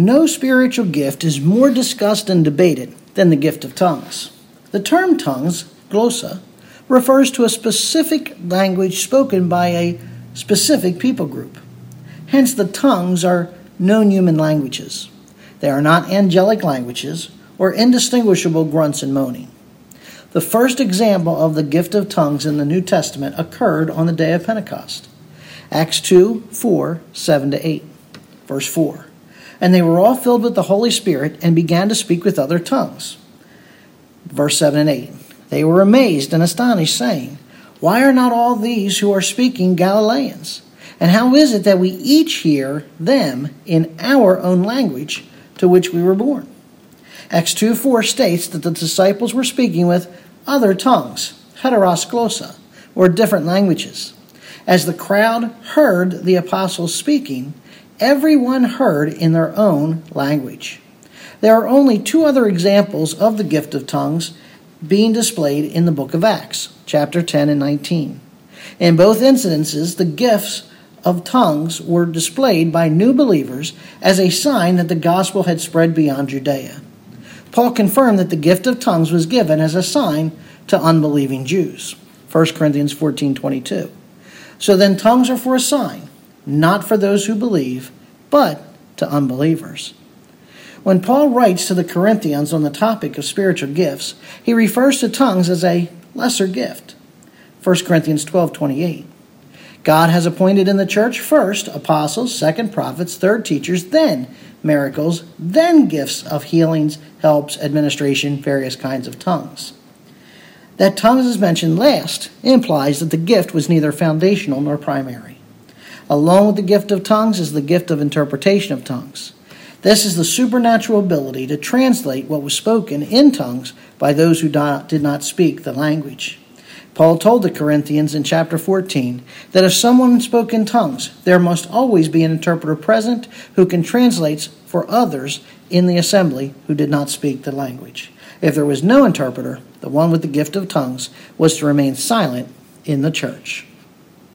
No spiritual gift is more discussed and debated than the gift of tongues. The term tongues, glossa, refers to a specific language spoken by a specific people group. Hence, the tongues are known human languages. They are not angelic languages or indistinguishable grunts and moaning. The first example of the gift of tongues in the New Testament occurred on the day of Pentecost. Acts 2 4, 7 to 8. Verse 4. And they were all filled with the Holy Spirit and began to speak with other tongues. Verse 7 and 8. They were amazed and astonished, saying, Why are not all these who are speaking Galileans? And how is it that we each hear them in our own language to which we were born? Acts 2 4 states that the disciples were speaking with other tongues, heteros glossa, or different languages. As the crowd heard the apostles speaking, everyone heard in their own language. There are only two other examples of the gift of tongues being displayed in the book of Acts, chapter 10 and 19. In both incidences, the gifts of tongues were displayed by new believers as a sign that the gospel had spread beyond Judea. Paul confirmed that the gift of tongues was given as a sign to unbelieving Jews. 1 Corinthians 14:22. So then tongues are for a sign, not for those who believe, but to unbelievers. When Paul writes to the Corinthians on the topic of spiritual gifts, he refers to tongues as a lesser gift. 1 Corinthians 12:28. God has appointed in the church first apostles, second prophets, third teachers, then miracles, then gifts of healings, helps, administration, various kinds of tongues. That tongues is mentioned last implies that the gift was neither foundational nor primary. Along with the gift of tongues is the gift of interpretation of tongues. This is the supernatural ability to translate what was spoken in tongues by those who did not speak the language. Paul told the Corinthians in chapter 14 that if someone spoke in tongues, there must always be an interpreter present who can translate for others in the assembly who did not speak the language. If there was no interpreter, the one with the gift of tongues was to remain silent in the church.